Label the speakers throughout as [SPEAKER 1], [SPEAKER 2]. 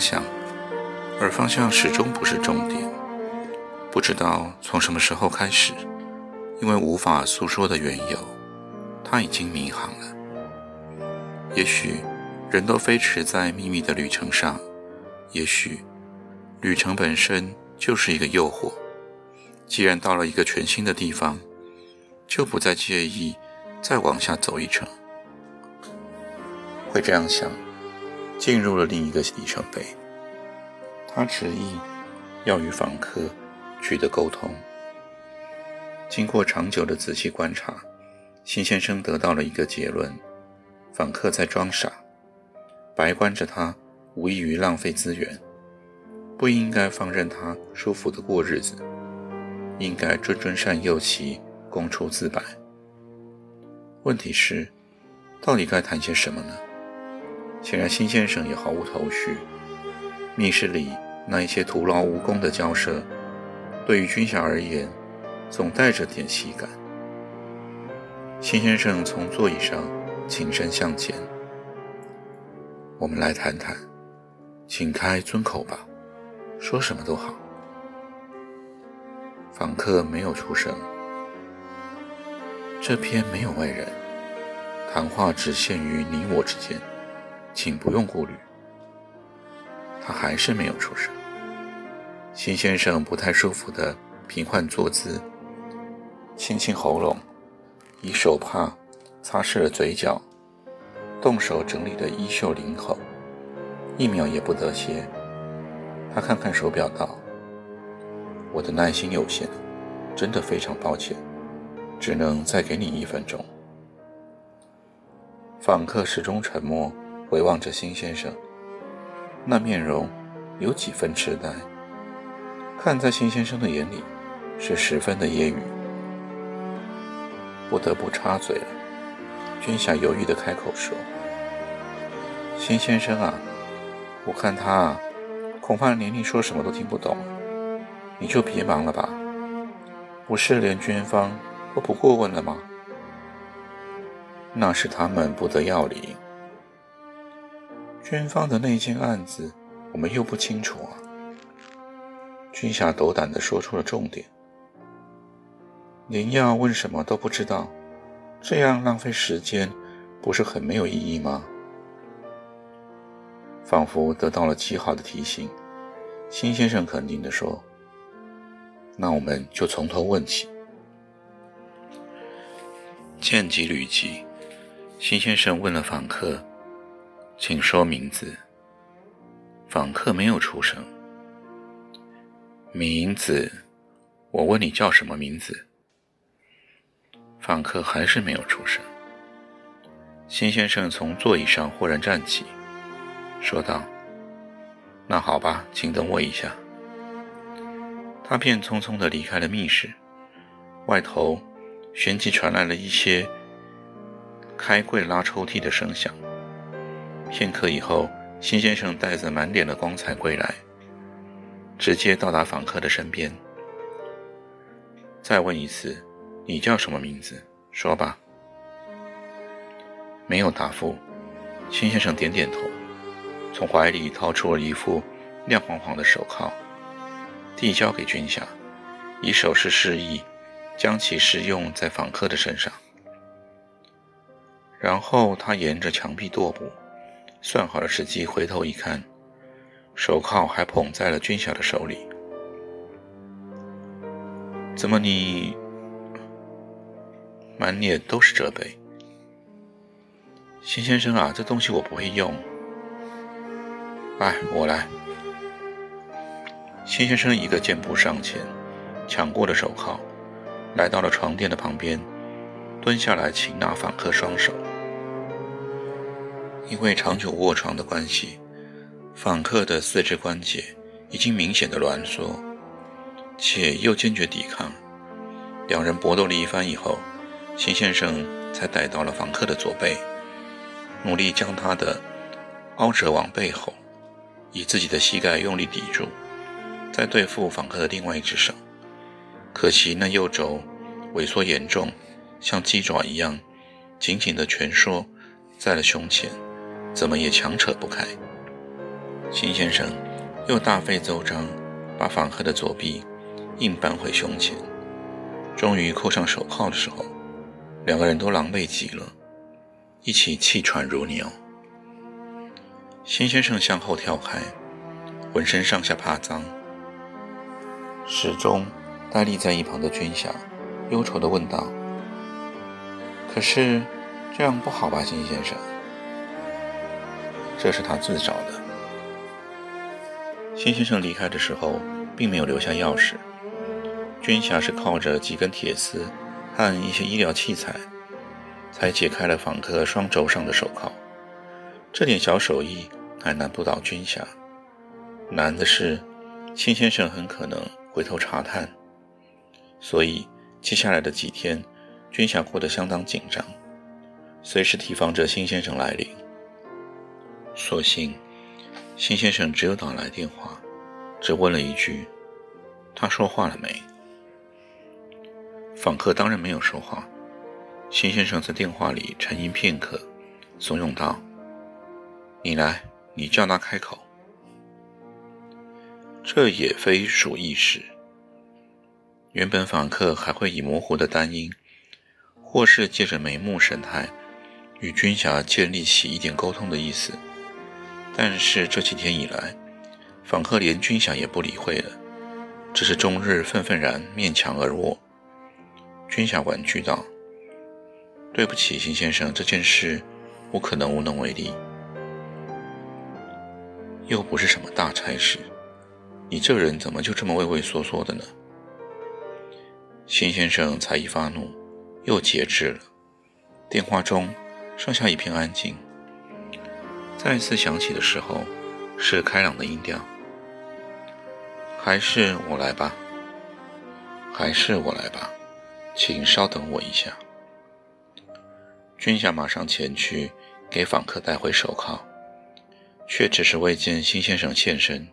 [SPEAKER 1] 向。而方向始终不是重点。不知道从什么时候开始，因为无法诉说的缘由，他已经迷航了。也许人都飞驰在秘密的旅程上，也许旅程本身就是一个诱惑。既然到了一个全新的地方，就不再介意再往下走一程。会这样想，进入了另一个里程碑。他执意要与访客取得沟通。经过长久的仔细观察，辛先生得到了一个结论：访客在装傻，白关着他无异于浪费资源，不应该放任他舒服的过日子，应该谆谆善诱其供出自白。问题是，到底该谈些什么呢？显然，辛先生也毫无头绪。密室里那一些徒劳无功的交涉，对于军霞而言，总带着点喜感。辛先生从座椅上挺身向前：“我们来谈谈，请开尊口吧，说什么都好。”访客没有出声。这篇没有外人，谈话只限于你我之间，请不用顾虑。他还是没有出声。新先生不太舒服地平缓坐姿，清清喉咙，以手帕擦拭了嘴角，动手整理了衣袖领口，一秒也不得歇。他看看手表，道：“我的耐心有限，真的非常抱歉，只能再给你一分钟。”访客始终沉默，回望着辛先生。那面容有几分痴呆，看在辛先生的眼里，是十分的揶揄。不得不插嘴了，君霞犹豫地开口说：“辛先生啊，我看他啊，恐怕连你说什么都听不懂，你就别忙了吧。不是连军方都不过问了吗？那是他们不得要领。”军方的那件案子，我们又不清楚啊。军霞斗胆地说出了重点。您要问什么都不知道，这样浪费时间，不是很没有意义吗？仿佛得到了极好的提醒，辛先生肯定地说：“那我们就从头问起。”见机履机，辛先生问了访客。请说名字。访客没有出声。名字，我问你叫什么名字？访客还是没有出声。辛先生从座椅上忽然站起，说道：“那好吧，请等我一下。”他便匆匆地离开了密室。外头旋即传来了一些开柜拉抽屉的声响。片刻以后，辛先生带着满脸的光彩归来，直接到达访客的身边。再问一次，你叫什么名字？说吧。没有答复。辛先生点点头，从怀里掏出了一副亮晃晃的手铐，递交给军霞，以手势示意将其试用在访客的身上。然后他沿着墙壁踱步。算好了时机，回头一看，手铐还捧在了军晓的手里。怎么你满脸都是责备？辛先生啊，这东西我不会用。哎，我来。辛先生一个箭步上前，抢过了手铐，来到了床垫的旁边，蹲下来擒拿访客双手。因为长久卧床的关系，访客的四肢关节已经明显的挛缩，且又坚决抵抗。两人搏斗了一番以后，秦先生才逮到了访客的左背，努力将他的凹折往背后，以自己的膝盖用力抵住，再对付访客的另外一只手。可惜那右肘萎缩严重，像鸡爪一样紧紧地蜷缩在了胸前。怎么也强扯不开。辛先生又大费周章，把访客的左臂硬扳回胸前。终于扣上手铐的时候，两个人都狼狈极了，一起气喘如牛。辛先生向后跳开，浑身上下怕脏，始终呆立在一旁的军霞忧愁地问道：“可是这样不好吧，辛先生？”这是他自找的。辛先生离开的时候，并没有留下钥匙。军霞是靠着几根铁丝和一些医疗器材，才解开了访客双肘上的手铐。这点小手艺还难不倒军霞，难的是，辛先生很可能回头查探。所以，接下来的几天，军霞过得相当紧张，随时提防着辛先生来临。所幸，辛先生只有打来电话，只问了一句：“他说话了没？”访客当然没有说话。辛先生在电话里沉吟片刻，怂恿道：“你来，你叫他开口。”这也非属易事。原本访客还会以模糊的单音，或是借着眉目神态，与军霞建立起一点沟通的意思。但是这几天以来，访客连军饷也不理会了，只是终日愤愤然面墙而卧。军饷婉拒道：“对不起，辛先生，这件事我可能无能为力。又不是什么大差事，你这人怎么就这么畏畏缩缩的呢？”辛先生才一发怒，又节制了。电话中剩下一片安静。再次响起的时候，是开朗的音调。还是我来吧，还是我来吧，请稍等我一下。军霞马上前去给访客带回手铐，却只是未见辛先生现身。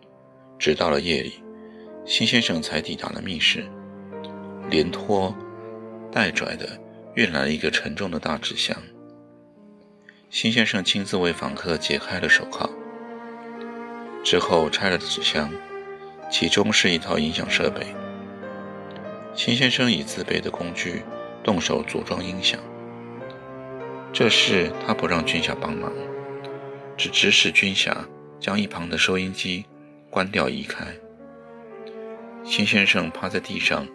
[SPEAKER 1] 直到了夜里，辛先生才抵达了密室，连拖带拽的运来了一个沉重的大纸箱。辛先生亲自为访客解开了手铐，之后拆了纸箱，其中是一套音响设备。辛先生以自备的工具动手组装音响。这事他不让军霞帮忙，只指使军霞将一旁的收音机关掉移开。辛先生趴在地上，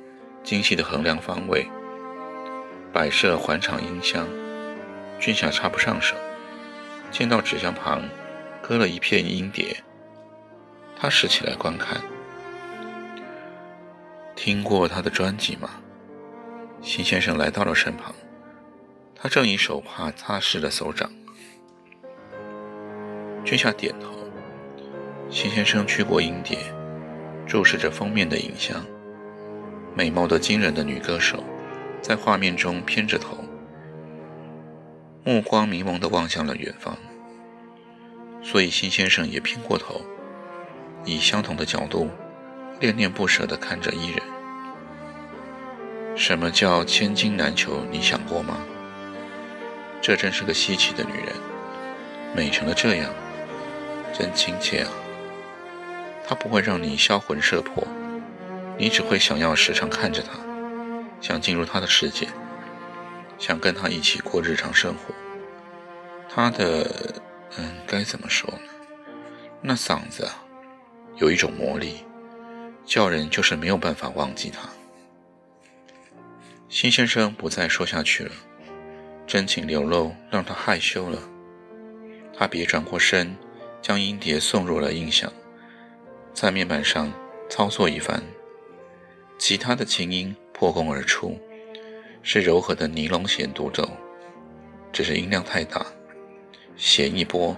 [SPEAKER 1] 精细地衡量方位，摆设环场音箱。俊霞插不上手，见到纸箱旁搁了一片音碟，他拾起来观看。听过他的专辑吗？辛先生来到了身旁，他正以手帕擦拭着手掌。俊霞点头。辛先生去过音碟，注视着封面的影像，美貌的惊人的女歌手，在画面中偏着头。目光迷蒙地望向了远方，所以辛先生也偏过头，以相同的角度，恋恋不舍地看着伊人。什么叫千金难求？你想过吗？这真是个稀奇的女人，美成了这样，真亲切啊！她不会让你销魂摄魄，你只会想要时常看着她，想进入她的世界。想跟他一起过日常生活，他的，嗯，该怎么说呢？那嗓子啊，有一种魔力，叫人就是没有办法忘记他。辛先生不再说下去了，真情流露让他害羞了。他别转过身，将音碟送入了音响，在面板上操作一番，其他的琴音破空而出。是柔和的尼龙弦独奏，只是音量太大，弦一拨，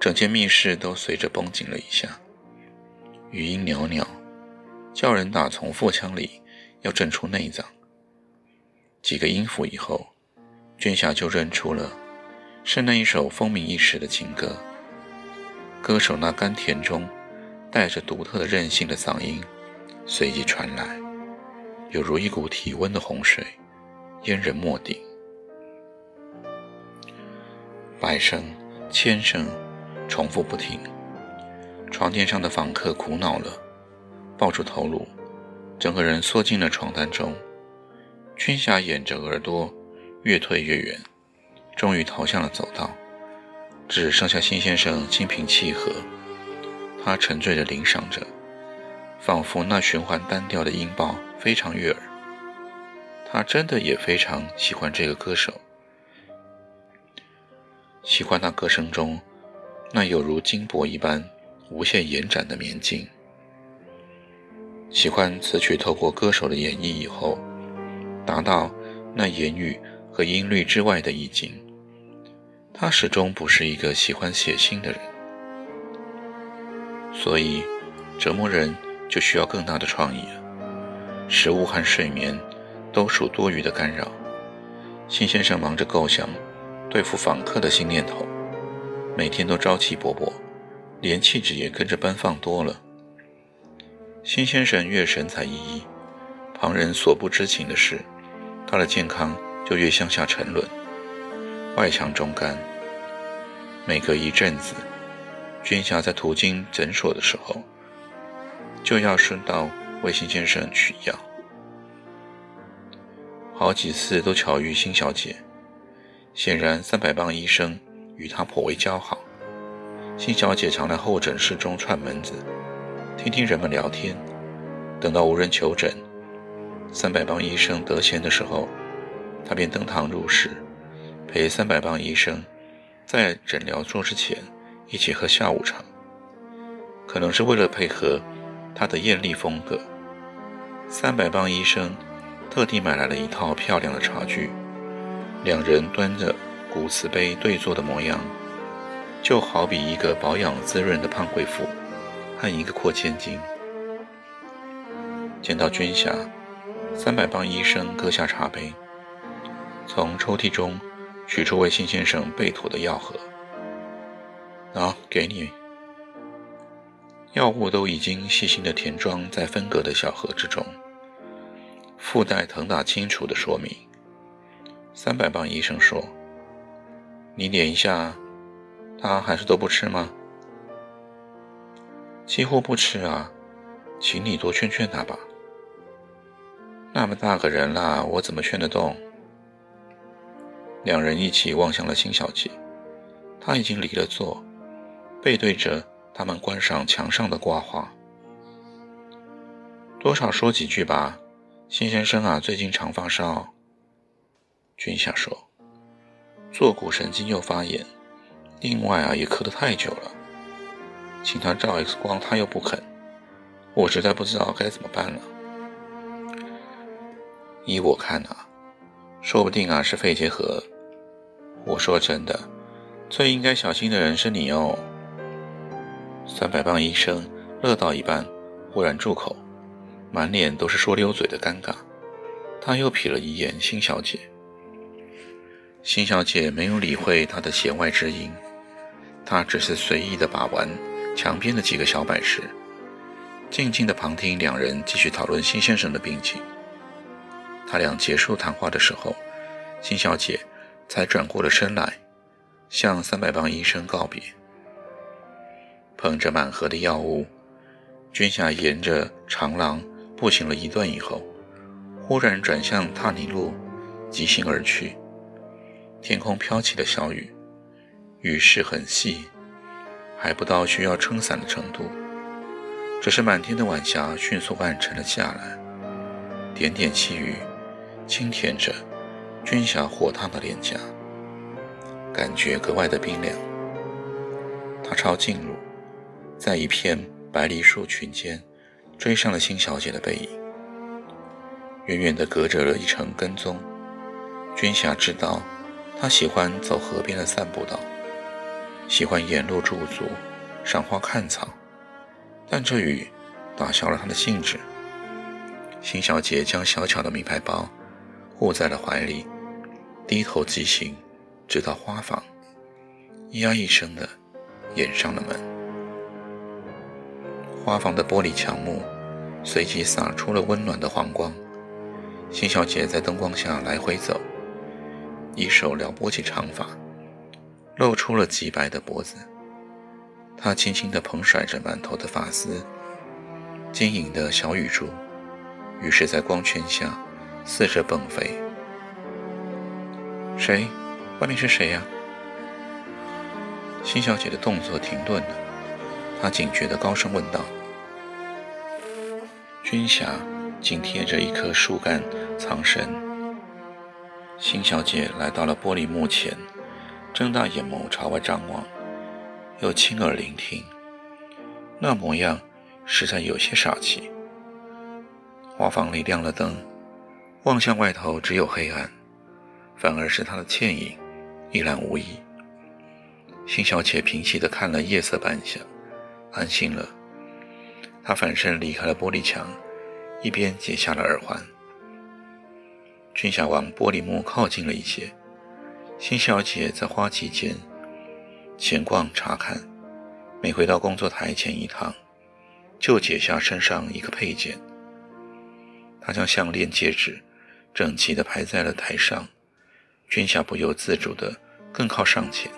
[SPEAKER 1] 整间密室都随着绷紧了一下，余音袅袅，叫人打从腹腔里要震出内脏。几个音符以后，娟霞就认出了，是那一首风靡一时的情歌。歌手那甘甜中带着独特的韧性的嗓音随即传来，有如一股体温的洪水。阉人莫顶，百声、千声，重复不停。床垫上的访客苦恼了，抱住头颅，整个人缩进了床单中。君霞掩着耳朵，越退越远，终于逃向了走道，只剩下辛先生心平气和。他沉醉地聆赏着，仿佛那循环单调的音爆非常悦耳。他真的也非常喜欢这个歌手，喜欢那歌声中那有如金箔一般无限延展的绵劲，喜欢词曲透过歌手的演绎以后，达到那言语和音律之外的意境。他始终不是一个喜欢写信的人，所以折磨人就需要更大的创意食物和睡眠。都属多余的干扰。辛先生忙着构想对付访客的新念头，每天都朝气勃勃，连气质也跟着奔放多了。辛先生越神采奕奕，旁人所不知情的是，他的健康就越向下沉沦，外强中干。每隔一阵子，军霞在途经诊所的时候，就要顺道为辛先生取药。好几次都巧遇辛小姐，显然三百磅医生与她颇为交好。辛小姐常来候诊室中串门子，听听人们聊天。等到无人求诊，三百磅医生得闲的时候，她便登堂入室，陪三百磅医生在诊疗桌之前一起喝下午茶。可能是为了配合她的艳丽风格，三百磅医生。特地买来了一套漂亮的茶具，两人端着古瓷杯对坐的模样，就好比一个保养滋润的胖贵妇和一个阔千金。见到君霞，三百磅医生搁下茶杯，从抽屉中取出为辛先生备妥的药盒，啊，给你。药物都已经细心的填装在分隔的小盒之中。附带腾达清楚的说明。三百磅医生说：“你点一下，他还是都不吃吗？”几乎不吃啊，请你多劝劝他吧。那么大个人了，我怎么劝得动？两人一起望向了辛小姐，她已经离了座，背对着他们观赏墙上的挂画。多少说几句吧。辛先生啊，最近常发烧。君夏说，坐骨神经又发炎，另外啊，也咳得太久了。请他照 X 光，他又不肯，我实在不知道该怎么办了。依我看啊，说不定啊是肺结核。我说真的，最应该小心的人是你哦。三百磅医生乐到一半，忽然住口。满脸都是说溜嘴的尴尬，他又瞥了一眼辛小姐。辛小姐没有理会他的弦外之音，她只是随意的把玩墙边的几个小摆饰，静静的旁听两人继续讨论辛先生的病情。他俩结束谈话的时候，辛小姐才转过了身来，向三百磅医生告别。捧着满盒的药物，君夏沿着长廊。步行了一段以后，忽然转向踏泥路，疾行而去。天空飘起了小雨，雨势很细，还不到需要撑伞的程度。只是满天的晚霞迅速暗沉了下来，点点细雨轻舔着君霞火烫的脸颊，感觉格外的冰凉。他抄近路，在一片白梨树群间。追上了辛小姐的背影，远远地隔着了一层跟踪，君霞知道，他喜欢走河边的散步道，喜欢沿路驻足、赏花看草，但这雨打消了他的兴致。辛小姐将小巧的名牌包护在了怀里，低头即行，直到花房，咿呀一声的掩上了门。花房的玻璃墙幕随即洒出了温暖的黄光。辛小姐在灯光下来回走，一手撩拨起长发，露出了极白的脖子。她轻轻地捧甩着满头的发丝，晶莹的小雨珠，于是，在光圈下四射迸飞。谁？外面是谁呀？辛小姐的动作停顿了，她警觉地高声问道。君霞紧贴着一棵树干藏身。辛小姐来到了玻璃幕前，睁大眼眸朝外张望，又亲耳聆听，那模样实在有些傻气。花房里亮了灯，望向外头只有黑暗，反而是她的倩影一览无遗。辛小姐平息地看了夜色半晌，安心了。他反身离开了玻璃墙，一边解下了耳环。君霞往玻璃幕靠近了一些。辛小姐在花期间闲逛查看，每回到工作台前一趟，就解下身上一个配件。她将项链、戒指整齐地排在了台上。君霞不由自主地更靠上前。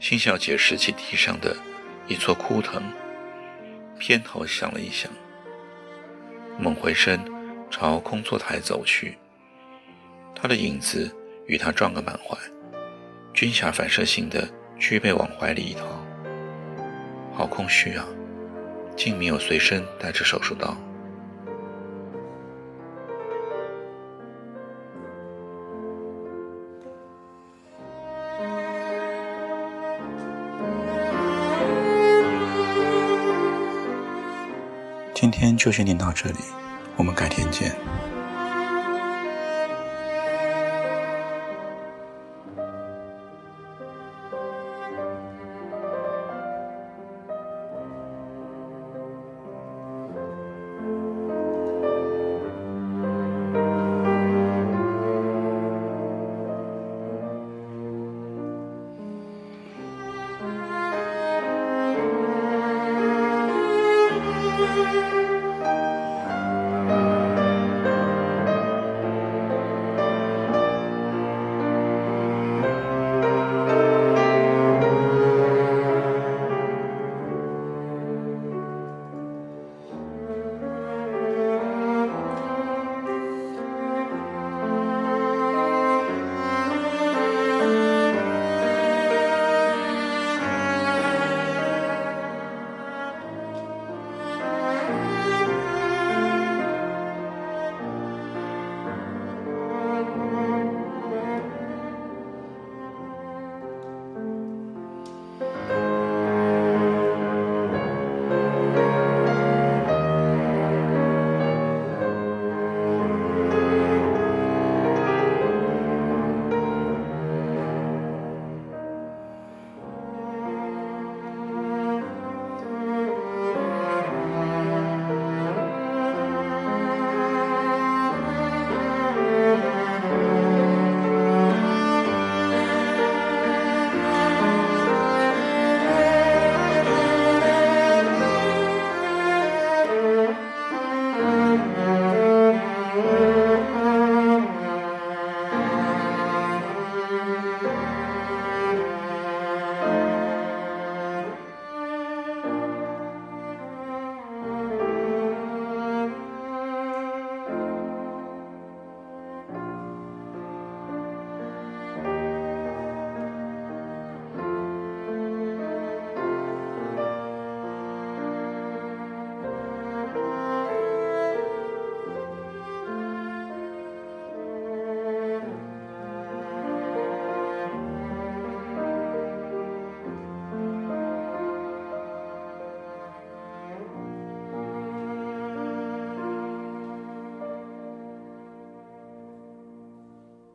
[SPEAKER 1] 辛小姐拾起地上的一撮枯藤。偏头想了一想，猛回身朝空座台走去。他的影子与他撞个满怀，军侠反射性的驱背往怀里一掏，好空虚啊，竟没有随身带着手术刀。今天就先念到这里，我们改天见。